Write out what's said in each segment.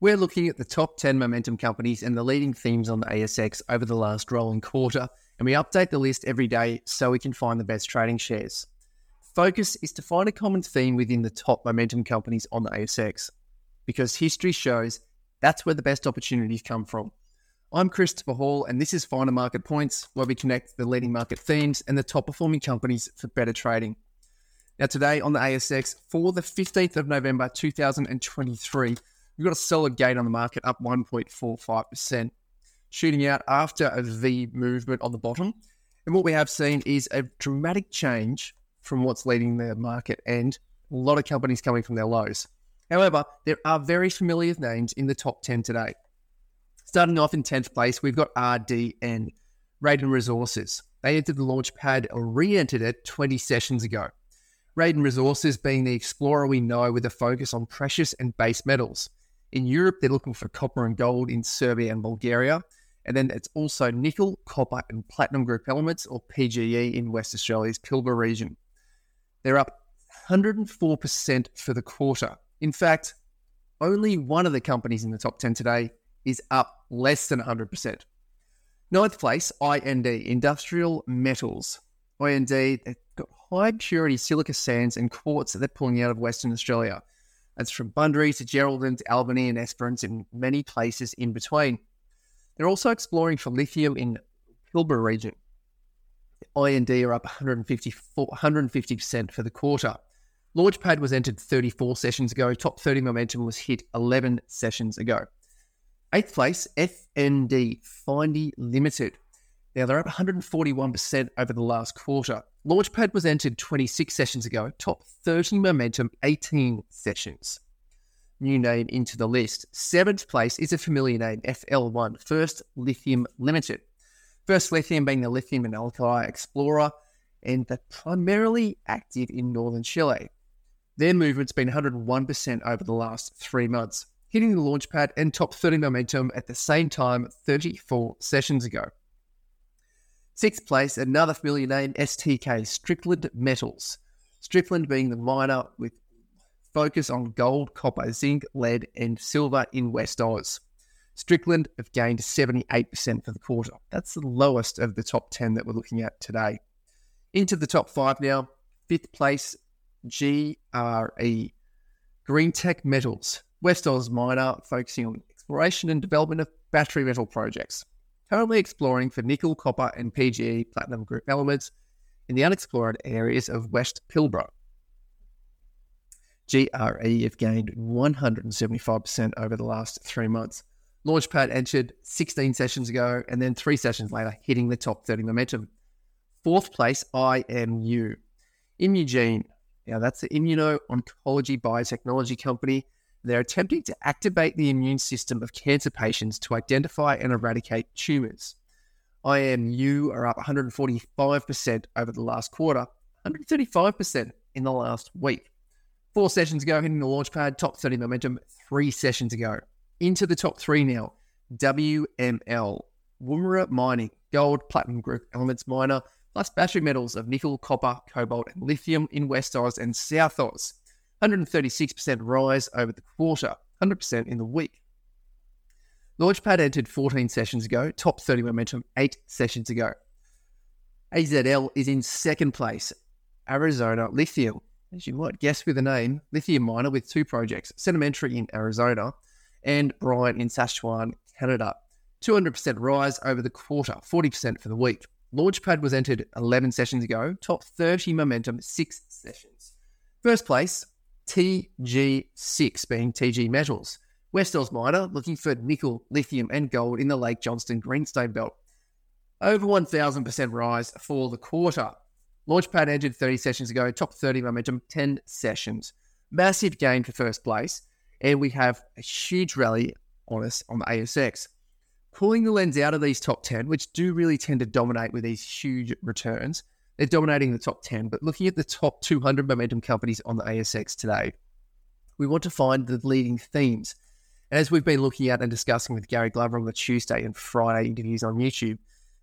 We're looking at the top 10 momentum companies and the leading themes on the ASX over the last rolling quarter, and we update the list every day so we can find the best trading shares. Focus is to find a common theme within the top momentum companies on the ASX, because history shows that's where the best opportunities come from. I'm Christopher Hall, and this is Finer Market Points, where we connect the leading market themes and the top performing companies for better trading. Now, today on the ASX, for the 15th of November 2023, we've got a solid gain on the market, up 1.45%, shooting out after a V movement on the bottom. And what we have seen is a dramatic change from what's leading the market and a lot of companies coming from their lows. However, there are very familiar names in the top 10 today. Starting off in 10th place, we've got RDN, Raiden Resources. They entered the launch pad or re entered it 20 sessions ago. Raiden Resources being the explorer we know with a focus on precious and base metals. In Europe, they're looking for copper and gold in Serbia and Bulgaria. And then it's also nickel, copper, and platinum group elements, or PGE, in West Australia's Pilbara region. They're up 104% for the quarter. In fact, only one of the companies in the top 10 today is up less than 100%. Ninth place, IND, Industrial Metals. IND, they've got high purity silica sands and quartz that they're pulling out of Western Australia. That's from Bunbury to Geraldton to Albany and Esperance and many places in between. They're also exploring for lithium in Pilbara region. IND are up 150% for the quarter. Launchpad was entered 34 sessions ago. Top 30 momentum was hit 11 sessions ago. Eighth place, FND, Findi Limited. Now they're up 141% over the last quarter. Launchpad was entered 26 sessions ago, top 30 momentum, 18 sessions. New name into the list. Seventh place is a familiar name, FL1, First Lithium Limited. First Lithium being the lithium and alkali explorer, and they're primarily active in northern Chile. Their movement's been 101% over the last three months, hitting the launchpad and top 30 momentum at the same time 34 sessions ago. Sixth place, another familiar name, STK, Strickland Metals. Strickland being the miner with focus on gold, copper, zinc, lead, and silver in West Oz. Strickland have gained 78% for the quarter. That's the lowest of the top 10 that we're looking at today. Into the top five now. Fifth place, GRE, Greentech Metals. West Oz miner focusing on exploration and development of battery metal projects currently exploring for nickel, copper, and PGE platinum group elements in the unexplored areas of West Pilbara. GRE have gained 175% over the last three months. Launchpad entered 16 sessions ago and then three sessions later, hitting the top 30 momentum. Fourth place, IMU. Imugene. Now, that's the Immuno Oncology Biotechnology Company they're attempting to activate the immune system of cancer patients to identify and eradicate tumors. IMU are up 145% over the last quarter, 135% in the last week. Four sessions ago, hitting the launchpad, top 30 momentum, three sessions ago. Into the top three now. WML, Woomera Mining, Gold, Platinum Group, Elements Miner, plus battery metals of nickel, copper, cobalt, and lithium in West Oz and South Oz. 136% rise over the quarter, 100% in the week. Launchpad entered 14 sessions ago, top 30 momentum, eight sessions ago. AZL is in second place. Arizona Lithium, as you might guess with the name, lithium miner with two projects, Sedimentary in Arizona and brine in Saskatchewan, Canada. 200% rise over the quarter, 40% for the week. Launchpad was entered 11 sessions ago, top 30 momentum, six sessions. First place, TG6 being TG Metals. West Oz Miner looking for nickel, lithium, and gold in the Lake Johnston Greenstone Belt. Over 1,000% rise for the quarter. Launchpad entered 30 sessions ago, top 30 momentum, 10 sessions. Massive gain for first place, and we have a huge rally on us on the ASX. Pulling the lens out of these top 10, which do really tend to dominate with these huge returns, they're dominating the top 10, but looking at the top 200 momentum companies on the ASX today, we want to find the leading themes. And as we've been looking at and discussing with Gary Glover on the Tuesday and Friday interviews on YouTube,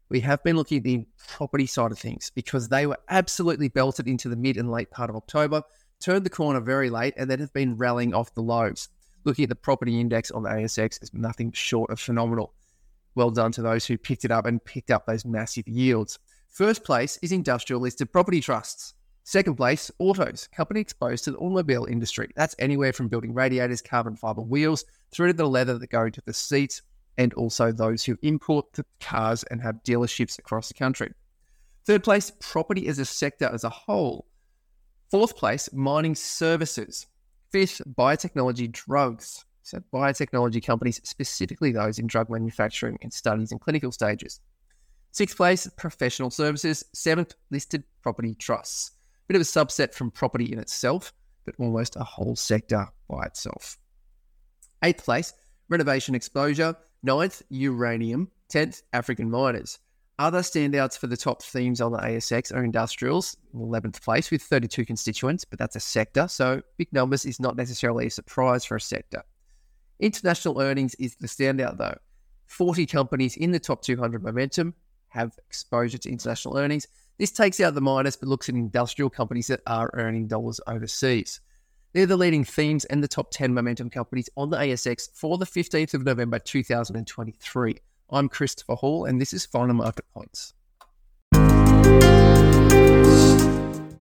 we have been looking at the property side of things because they were absolutely belted into the mid and late part of October, turned the corner very late, and then have been rallying off the lows. looking at the property index on the ASX is nothing short of phenomenal. Well done to those who picked it up and picked up those massive yields. First place is industrial listed property trusts. Second place, autos, company exposed to the automobile industry. That's anywhere from building radiators, carbon fiber wheels, through to the leather that go into the seats, and also those who import the cars and have dealerships across the country. Third place, property as a sector as a whole. Fourth place, mining services. Fifth, biotechnology drugs. So, biotechnology companies, specifically those in drug manufacturing and studies in clinical stages. Sixth place, professional services. Seventh, listed property trusts bit of a subset from property in itself, but almost a whole sector by itself. Eighth place, renovation exposure. Ninth, uranium. Tenth, African miners. Other standouts for the top themes on the ASX are industrials, 11th place with 32 constituents, but that's a sector, so big numbers is not necessarily a surprise for a sector. International earnings is the standout though. 40 companies in the top 200 momentum have exposure to international earnings, this takes out the minus but looks at industrial companies that are earning dollars overseas. They're the leading themes and the top 10 momentum companies on the ASX for the 15th of November 2023. I'm Christopher Hall, and this is Finer Market Points.